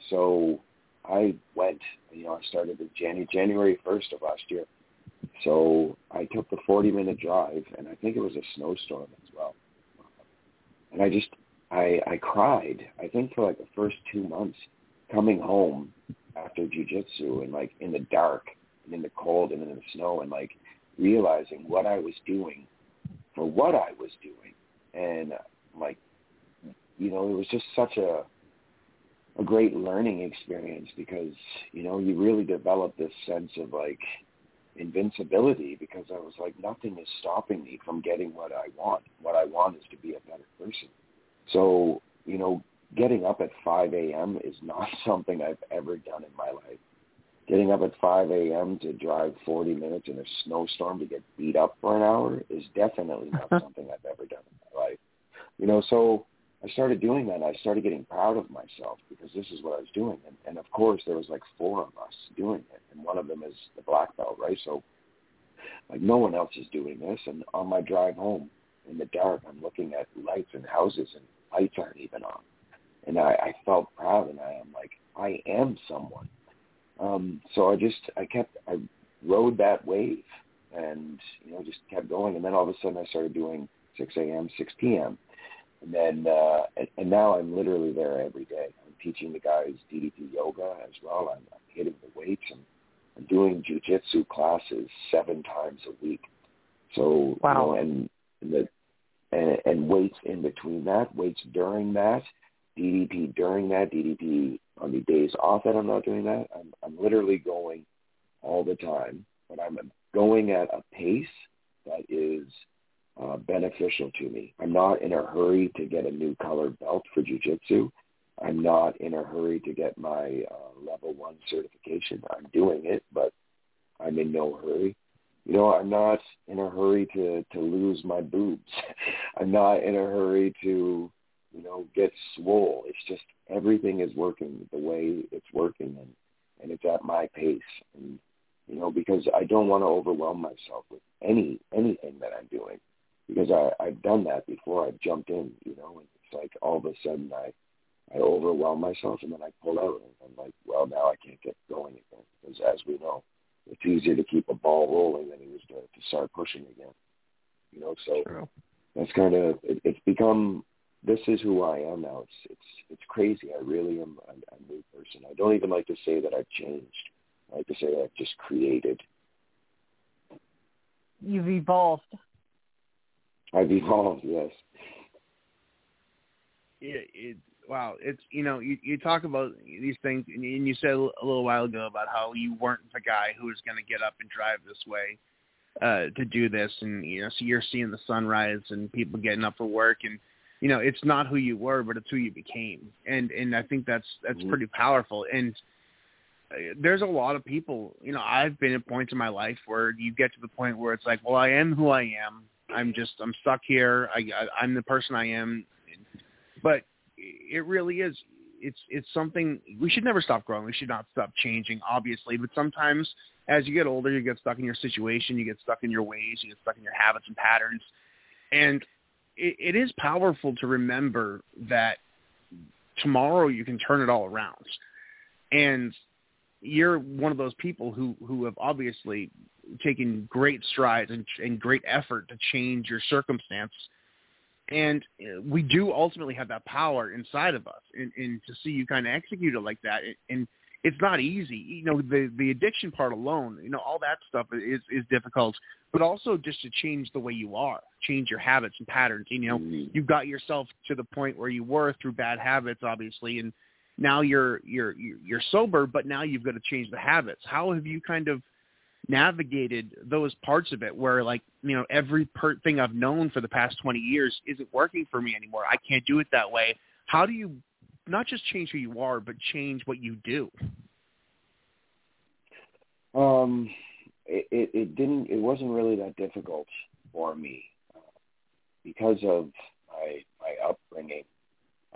So I went. You know, I started in January January 1st of last year. So I took the 40 minute drive, and I think it was a snowstorm as well. And I just, I, I cried. I think for like the first two months, coming home after jujitsu and like in the dark and in the cold and in the snow and like realizing what I was doing for what I was doing, and like, you know, it was just such a a great learning experience because you know you really develop this sense of like invincibility because I was like nothing is stopping me from getting what I want. What I want is to be a better person. So you know, getting up at 5 a.m. is not something I've ever done in my life. Getting up at 5 a.m. to drive 40 minutes in a snowstorm to get beat up for an hour is definitely not something I've ever done in my life. You know, so I started doing that. And I started getting proud of myself because this is what I was doing. And, and of course, there was like four of us doing it, and one of them is the black belt, right? So, like, no one else is doing this. And on my drive home in the dark, I'm looking at lights and houses, and lights aren't even on. And I, I felt proud, and I am like, I am someone. Um, so I just, I kept, I rode that wave, and you know, just kept going. And then all of a sudden, I started doing 6 a.m., 6 p.m and then, uh, and, and now I'm literally there every day. I'm teaching the guys DDP yoga as well. I'm, I'm hitting the weights and I'm doing jujitsu classes seven times a week. So, wow. you know, and, and the, and, and weights in between that, weights during that, DDP during that, DDP on the days off that I'm not doing that. I'm, I'm literally going all the time, but I'm going at a pace that is uh, beneficial to me. I'm not in a hurry to get a new color belt for jujitsu. I'm not in a hurry to get my uh, level one certification. I'm doing it, but I'm in no hurry. You know, I'm not in a hurry to to lose my boobs. I'm not in a hurry to, you know, get swole. It's just everything is working the way it's working, and and it's at my pace. And you know, because I don't want to overwhelm myself with any anything that I'm doing because I, I've done that before. I've jumped in, you know, and it's like all of a sudden I, I overwhelm myself and then I pull out and I'm like, well, now I can't get going again because as we know, it's easier to keep a ball rolling than it is to, to start pushing again, you know. So True. that's kind of it, it's become. This is who I am now. It's it's it's crazy. I really am a, a new person. I don't even like to say that I've changed. I like to say that I've just created. You've evolved. I've evolved, yes. It, it, wow, it's you know you you talk about these things, and you said a little while ago about how you weren't the guy who was going to get up and drive this way uh, to do this, and you know, so you're seeing the sunrise and people getting up for work, and you know, it's not who you were, but it's who you became, and and I think that's that's mm-hmm. pretty powerful, and uh, there's a lot of people, you know, I've been at points in my life where you get to the point where it's like, well, I am who I am. I'm just I'm stuck here. I, I I'm the person I am. But it really is. It's it's something we should never stop growing. We should not stop changing, obviously. But sometimes, as you get older, you get stuck in your situation. You get stuck in your ways. You get stuck in your habits and patterns. And it, it is powerful to remember that tomorrow you can turn it all around. And you're one of those people who who have obviously taken great strides and, and great effort to change your circumstance. And uh, we do ultimately have that power inside of us, and, and to see you kind of execute it like that, and it's not easy. You know, the the addiction part alone, you know, all that stuff is is difficult, but also just to change the way you are, change your habits and patterns. You know, mm-hmm. you got yourself to the point where you were through bad habits, obviously, and now you're you're you're sober, but now you've got to change the habits. How have you kind of navigated those parts of it where like you know every per- thing I've known for the past 20 years isn't working for me anymore. I can't do it that way. How do you not just change who you are, but change what you do? Um, it, it, it didn't. It wasn't really that difficult for me uh, because of my my upbringing.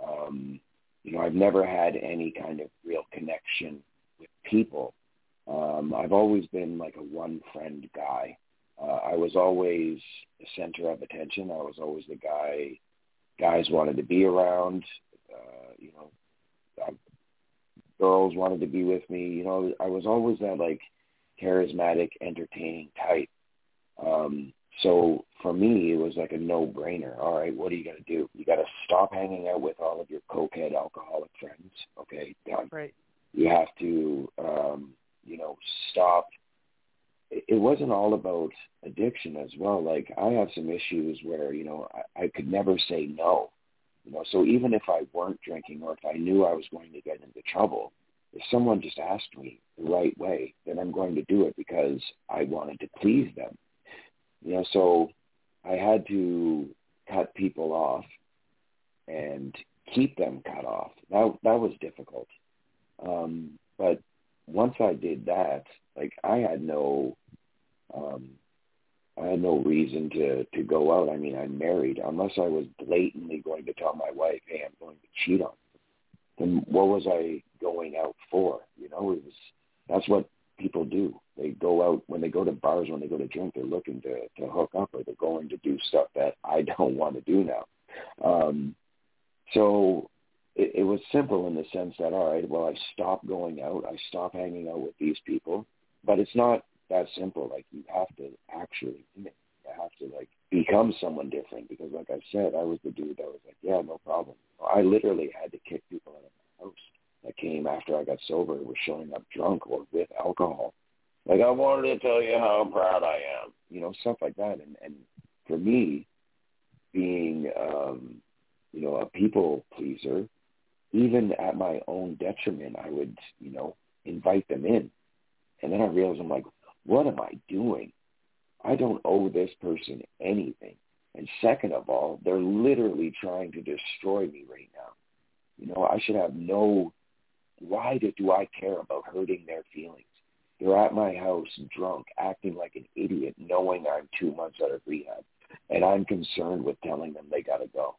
Um, you know, I've never had any kind of real connection with people. Um, I've always been like a one friend guy. Uh, I was always the center of attention. I was always the guy guys wanted to be around. Uh, you know, uh, girls wanted to be with me. You know, I was always that like charismatic, entertaining type. Um, so for me, it was like a no-brainer. All right, what are you going to do? You got to stop hanging out with all of your cokehead alcoholic friends. Okay, done. Right. You have to, um, you know, stop. It, wasn't all about addiction as well. Like I have some issues where you know I, I could never say no. You know, so even if I weren't drinking or if I knew I was going to get into trouble, if someone just asked me the right way, then I'm going to do it because I wanted to please them you know, so I had to cut people off and keep them cut off. That that was difficult. Um, but once I did that, like I had no um I had no reason to to go out. I mean, I'm married. Unless I was blatantly going to tell my wife, "Hey, I'm going to cheat on," then what was I going out for? You know, it was that's what people do. They go out when they go to bars, when they go to drink, they're looking to to hook up, or they're going to do stuff that I don't want to do now. Um, so it, it was simple in the sense that all right, well, I stopped going out, I stopped hanging out with these people, but it's not that simple. Like you have to actually, you have to like become someone different because, like I said, I was the dude that was like, yeah, no problem. I literally had to kick people out of my house that came after I got sober was showing up drunk or with alcohol. Like I wanted to tell you how proud I am, you know, stuff like that. And and for me, being um, you know a people pleaser, even at my own detriment, I would you know invite them in, and then I realized I'm like, what am I doing? I don't owe this person anything. And second of all, they're literally trying to destroy me right now. You know, I should have no why do, do I care about hurting their feelings? They're at my house drunk, acting like an idiot, knowing I'm two months out of rehab, and I'm concerned with telling them they got to go.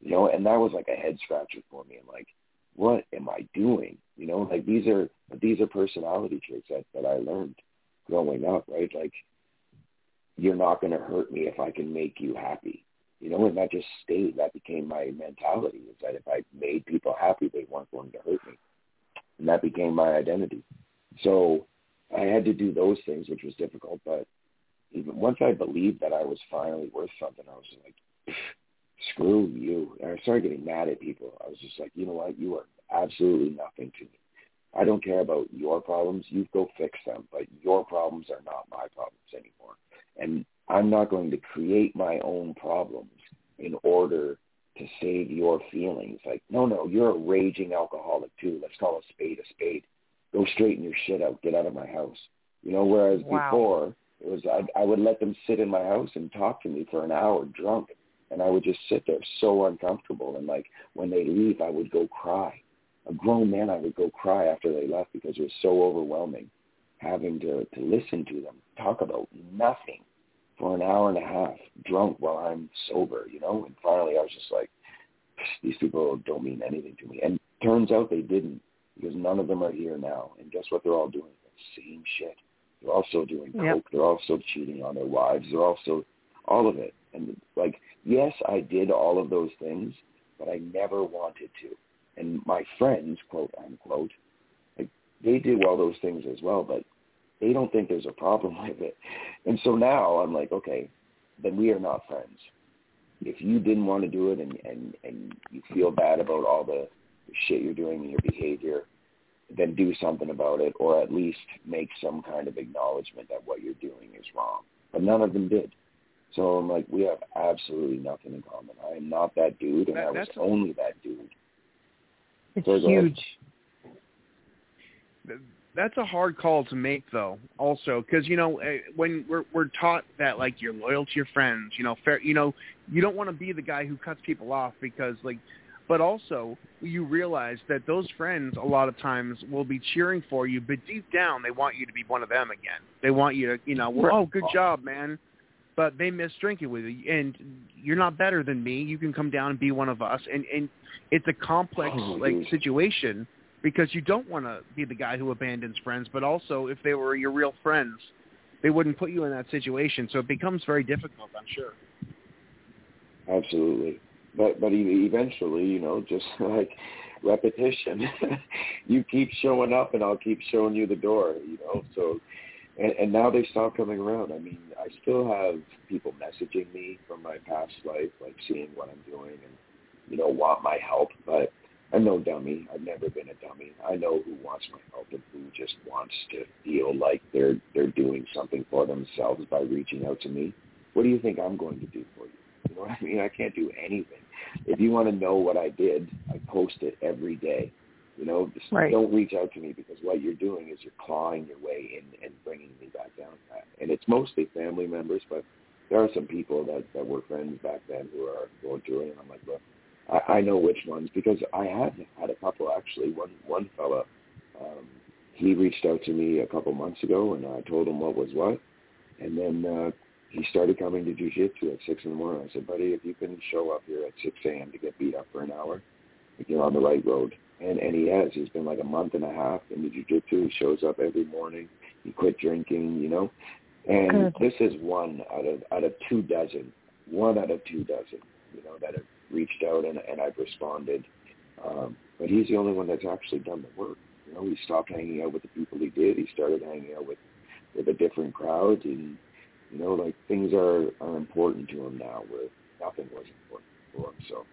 You know, and that was like a head scratcher for me. I'm like, what am I doing? You know, like these are these are personality traits that that I learned growing up, right? Like, you're not going to hurt me if I can make you happy. You know, and that just stayed. That became my mentality. Is that if I made people happy, they weren't going to hurt me and that became my identity. So I had to do those things, which was difficult. But even once I believed that I was finally worth something, I was like, screw you. And I started getting mad at people. I was just like, you know what? You are absolutely nothing to me. I don't care about your problems. You go fix them, but your problems are not my problems anymore. And I'm not going to create my own problems in order to save your feelings. Like, no, no, you're a raging alcoholic too. Let's call a spade a spade. Go straighten your shit out. Get out of my house. You know, whereas wow. before it was I, I would let them sit in my house and talk to me for an hour drunk, and I would just sit there so uncomfortable. And like when they leave, I would go cry. A grown man, I would go cry after they left because it was so overwhelming having to to listen to them talk about nothing for an hour and a half drunk while I'm sober, you know? And finally I was just like, these people don't mean anything to me. And turns out they didn't because none of them are here now. And guess what they're all doing? The same shit. They're also doing yep. coke. They're also cheating on their wives. They're also all of it. And like, yes, I did all of those things, but I never wanted to. And my friends, quote unquote, like they did all those things as well, but they don't think there's a problem with it. And so now I'm like, okay, then we are not friends. If you didn't want to do it and, and, and you feel bad about all the shit you're doing and your behavior, then do something about it or at least make some kind of acknowledgement that what you're doing is wrong. But none of them did. So I'm like, we have absolutely nothing in common. I am not that dude, and that, I was a, only that dude. It's so huge that's a hard call to make though also because you know eh, when we're we're taught that like you're loyal to your friends you know fair you know you don't want to be the guy who cuts people off because like but also you realize that those friends a lot of times will be cheering for you, but deep down they want you to be one of them again. They want you to, you know, well, oh, good job, man. But they miss drinking with you, and you're not better than me. You can come down and be one of us, and and it's a complex Oh, like situation because you don't want to be the guy who abandons friends, but also if they were your real friends, they wouldn't put you in that situation. So it becomes very difficult, I'm sure. Absolutely. But but eventually, you know, just like repetition, you keep showing up, and I'll keep showing you the door. You know, so and, and now they stop coming around. I mean, I still have people messaging me from my past life, like seeing what I'm doing, and you know, want my help. But I'm no dummy. I've never been a dummy. I know who wants my help and who just wants to feel like they're they're doing something for themselves by reaching out to me. What do you think I'm going to do for you? You know what I mean? I can't do anything. If you want to know what I did, I post it every day. You know, just Right. don't reach out to me because what you're doing is you're clawing your way in and bringing me back down. And it's mostly family members, but there are some people that that were friends back then who are going through it. And I'm like, look, I, I know which ones because I have had a couple actually. One one fella, um, he reached out to me a couple months ago, and I told him what was what, and then uh, he started coming to jujitsu at six in the morning. I said, buddy, if you can show up here at six a.m. to get beat up for an hour, you're on the right road. And and he has. He's been like a month and a half in into jujitsu. He shows up every morning. He quit drinking, you know. And Good. this is one out of out of two dozen, one out of two dozen, you know, that have reached out and and I've responded. Um, but he's the only one that's actually done the work. You know, he stopped hanging out with the people he did. He started hanging out with with a different crowd, and you know, like things are are important to him now, where nothing was important for him. So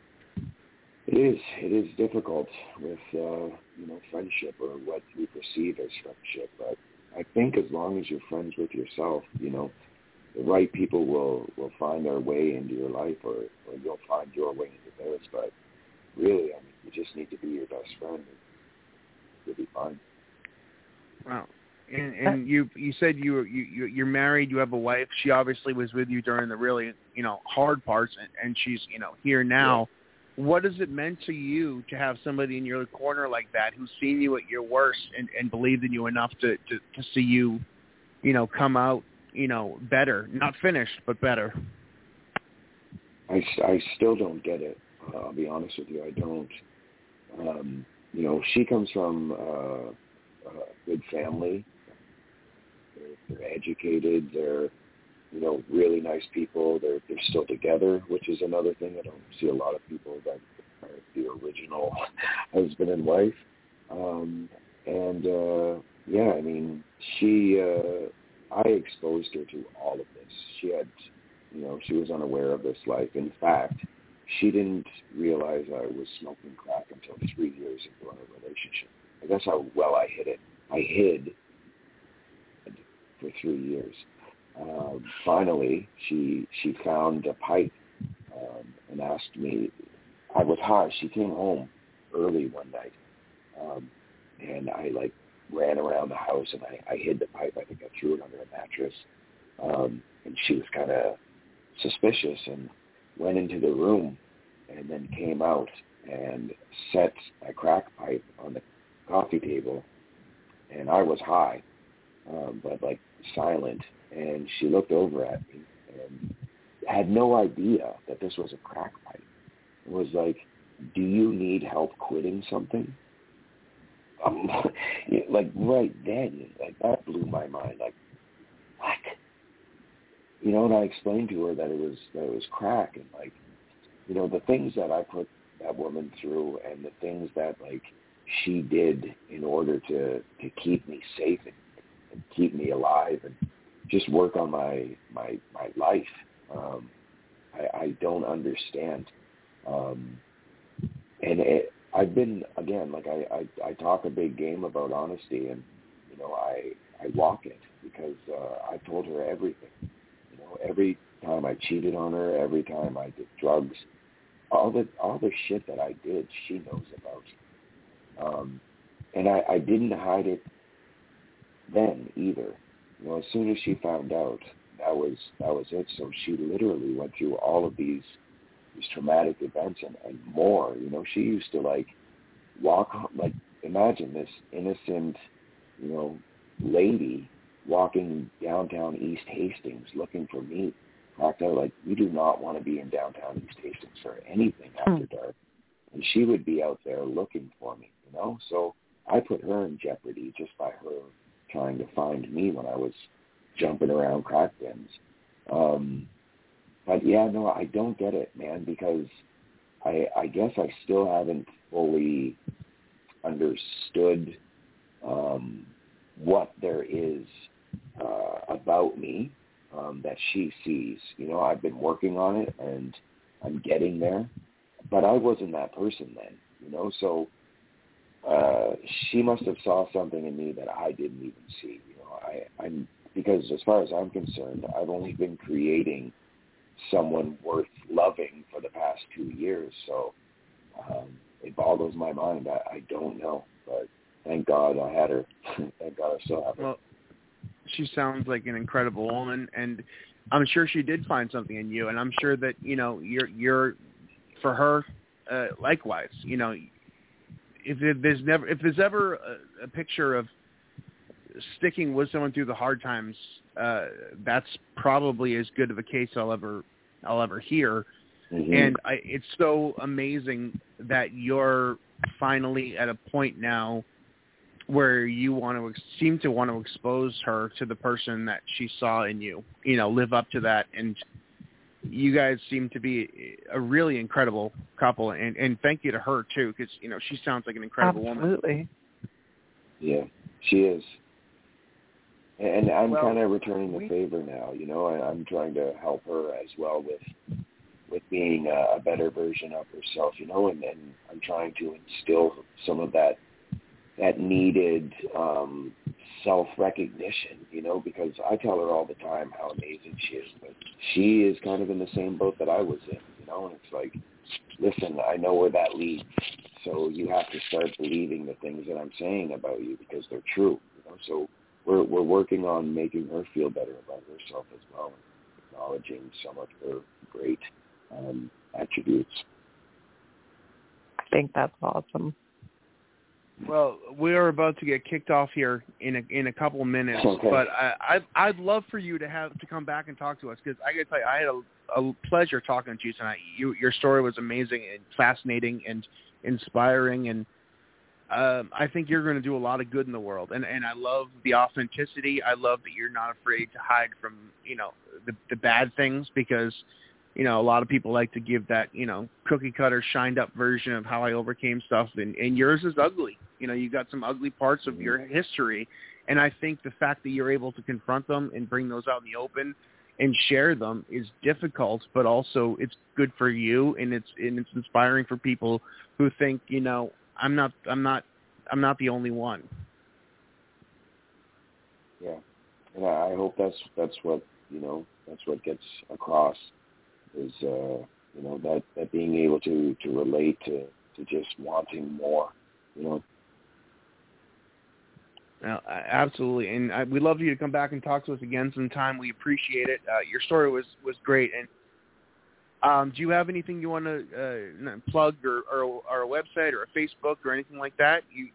it is it is difficult with uh, you know friendship or what we perceive as friendship, but I think as long as you're friends with yourself, you know, the right people will will find their way into your life, or or you'll find your way into theirs. But really, I mean, you just need to be your best friend, and you'll be fine. Wow. And and you you said you were- you you- you're married. You have a wife. She obviously was with you during the really you know hard parts, and, and she's you know here now. What has it meant to you to have somebody in your corner like that who's seen you at your worst and, and believed in you enough to, to to see you, you know, come out you know better, not finished but better. I I still don't get it. Uh, I'll be honest with you, I don't. Um, you know, she comes from uh, a good family. They're, they're educated. They're, you know, really nice people. They're they're still together, which is another thing. I don't see a lot of people that are the original husband and wife. Um, and uh, yeah, I mean, she. Uh, I exposed her to all of this. She had you know, she was unaware of this life. In fact, she didn't realize I was smoking crack until three years into our relationship. That's how well I hid it. I hid for three years. Um, finally, she she found a pipe um, and asked me. I was high. She came home early one night, um, and I like ran around the house and I, I hid the pipe. I think I threw it under a mattress, um, and she was kind of suspicious and went into the room and then came out and set a crack pipe on the coffee table and I was high um, but like silent and she looked over at me and had no idea that this was a crack pipe. It was like, do you need help quitting something? Um, like right then, like that blew my mind. Like, what? you know, and I explained to her that it was that it was crack and like, you know, the things that I put that woman through and the things that like she did in order to to keep me safe and, and keep me alive and just work on my my my life. Um, I, I don't understand. Um, and it, I've been again like I, I I talk a big game about honesty and you know I I walk it because uh, I told her everything you know, every time I cheated on her, every time I did drugs, all the all the shit that I did, she knows about. Um, and I, I didn't hide it then either. You know, as soon as she found out, that was that was it. So she literally went through all of these these traumatic events and, and more. You know, she used to like walk like imagine this innocent, you know, lady walking downtown East Hastings looking for me. Knocked out like you do not want to be in downtown East Hastings for anything hmm. after dark. And she would be out there looking for me, you know? So I put her in jeopardy just by her trying to find me when I was jumping around crack bins. Um but yeah, no, I don't get it, man, because I I guess I still haven't fully understood um what there is uh, about me um, that she sees. You know, I've been working on it and I'm getting there, but I wasn't that person then. You know, so uh, she must have saw something in me that I didn't even see. You know, I, I'm because as far as I'm concerned, I've only been creating someone worth loving for the past two years. So um, it boggles my mind. I, I don't know, but thank God I had her. thank God I still have her. Well, she sounds like an incredible woman, and I'm sure she did find something in you, and I'm sure that you know you're you're for her uh, likewise. You know, if, there's never if there's ever a, a picture of sticking with someone through the hard times, uh, that's probably as good of a case I'll ever I'll ever hear. Mm-hmm. And I, it's so amazing that you're finally at a point now where you want to seem to want to expose her to the person that she saw in you. You know, live up to that, and you guys seem to be a really incredible couple. And and thank you to her too, because you know she sounds like an incredible Absolutely. woman. Yeah, she is. And I'm Well, kind of returning the we- favor now. You know, I, I'm trying to help her as well with with being a, a better version of herself. You know, and then I'm trying to instill some of that that needed um, self recognition. You know, because I tell her all the time how amazing she is, but she is kind of in the same boat that I was in. You know, and it's like, listen, I know where that leads. So you have to start believing the things that I'm saying about you because they're true. You know, so we're we're working on making her feel better about herself as well, and acknowledging some of her great um, attributes. I think that's awesome. Well, we are about to get kicked off here in a in a couple of minutes, Okay. but I, I'd I'd love for you to have to come back and talk to us because I to tell you, I had a, a pleasure talking to you tonight. You, your story was amazing and fascinating and inspiring, and um, I think you're going to do a lot of good in the world. And and I love the authenticity. I love that you're not afraid to hide from you know the the bad things because you know, a lot of people like to give that, you know, cookie cutter shined up version of how I overcame stuff and, and yours is ugly. You know, you got some ugly parts of your history and I think the fact that you're able to confront them and bring those out in the open and share them is difficult, but also it's good for you and it's and it's inspiring for people who think, you know, I'm not I'm not I'm not the only one. Yeah, and I hope that's that's what you know that's what gets across is uh, you know that that being able to to relate to to just wanting more. You know, Uh, absolutely, and I, we'd love for you to come back and talk to us again sometime. We appreciate it. Uh, your story was was great. And um, do you have anything you want to uh, plug, or, or or a website, or a Facebook, or anything like that? You,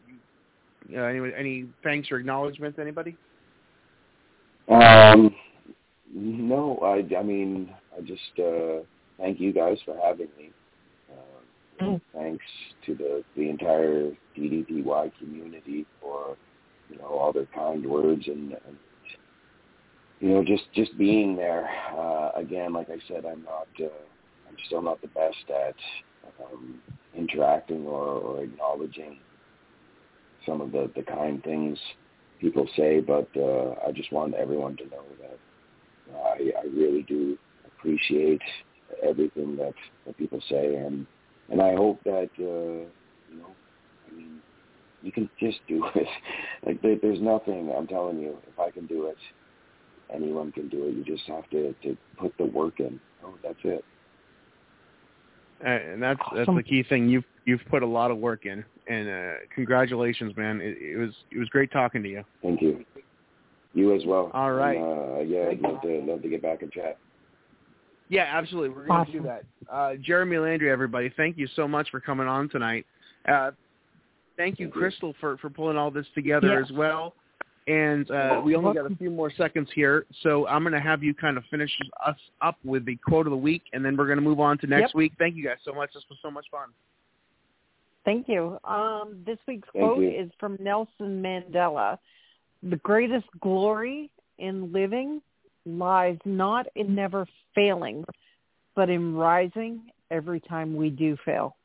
you uh, any any thanks or acknowledgments? Anybody? Um, no, I, I mean, I just uh, thank you guys for having me. Uh, Mm. Thanks to the the entire DDPY community for you know all their kind words and, and you know just just being there. Uh, again, like I said, I'm not uh, I'm still not the best at um, interacting or, or acknowledging some of the the kind things people say, but uh, I just want everyone to know that I, I really do appreciate everything that, that people say, and and I hope that uh, you know, I mean, you can just do it. like there, there's nothing. I'm telling you, if I can do it, anyone can do it. You just have to to put the work in. Oh, that's it. Uh, and that's that's the key thing. You've you've put a lot of work in, and uh, congratulations, man. It, it was it was great talking to you. Thank you. You as well. All right. And, uh, yeah, I'd love to love to get back and chat. Yeah, absolutely. We're going to Awesome. do that. Uh, Jeremy Landry, everybody, thank you so much for coming on tonight. Uh, thank you, Crystal, for, for pulling all this together Yeah. as well. And uh, we only got a few more seconds here, so I'm going to have you kind of finish us up with the quote of the week, and then we're going to move on to next Yep. week. Thank you guys so much. This was so much fun. Thank you. Um, this week's Thank quote you. is from Nelson Mandela. The greatest glory in living lies not in never failing, but in rising every time we do fail.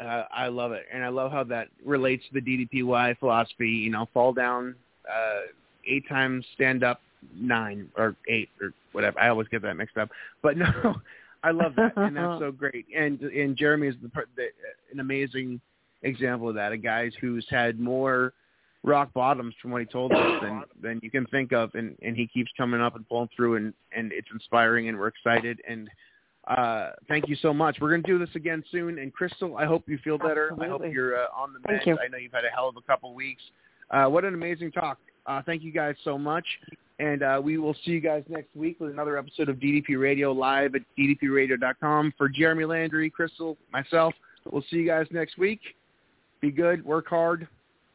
Uh, I love it, and I love how that relates to the DDPY philosophy. You know, fall down uh, eight times, stand up nine or eight or whatever. I always get that mixed up, but no, I love that, and that's so great. And and Jeremy is the, the an amazing example of that. A guy who's had more rock bottoms from what he told us than than you can think of, and and he keeps coming up and pulling through, and and it's inspiring, and we're excited and. Uh, thank you so much. We're going to do this again soon. And Crystal, I hope you feel better. I hope you're uh, on the mend. I know you've had a hell of a couple weeks. Uh, what an amazing talk. Uh, thank you guys so much. And uh, we will see you guys next week with another episode of DDP Radio live at ddpradio.com. For Jeremy Landry, Crystal, myself, we'll see you guys next week. Be good, work hard,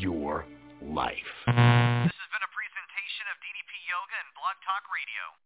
your life. Mm-hmm. This has been a presentation of DDP Yoga and Blog Talk Radio.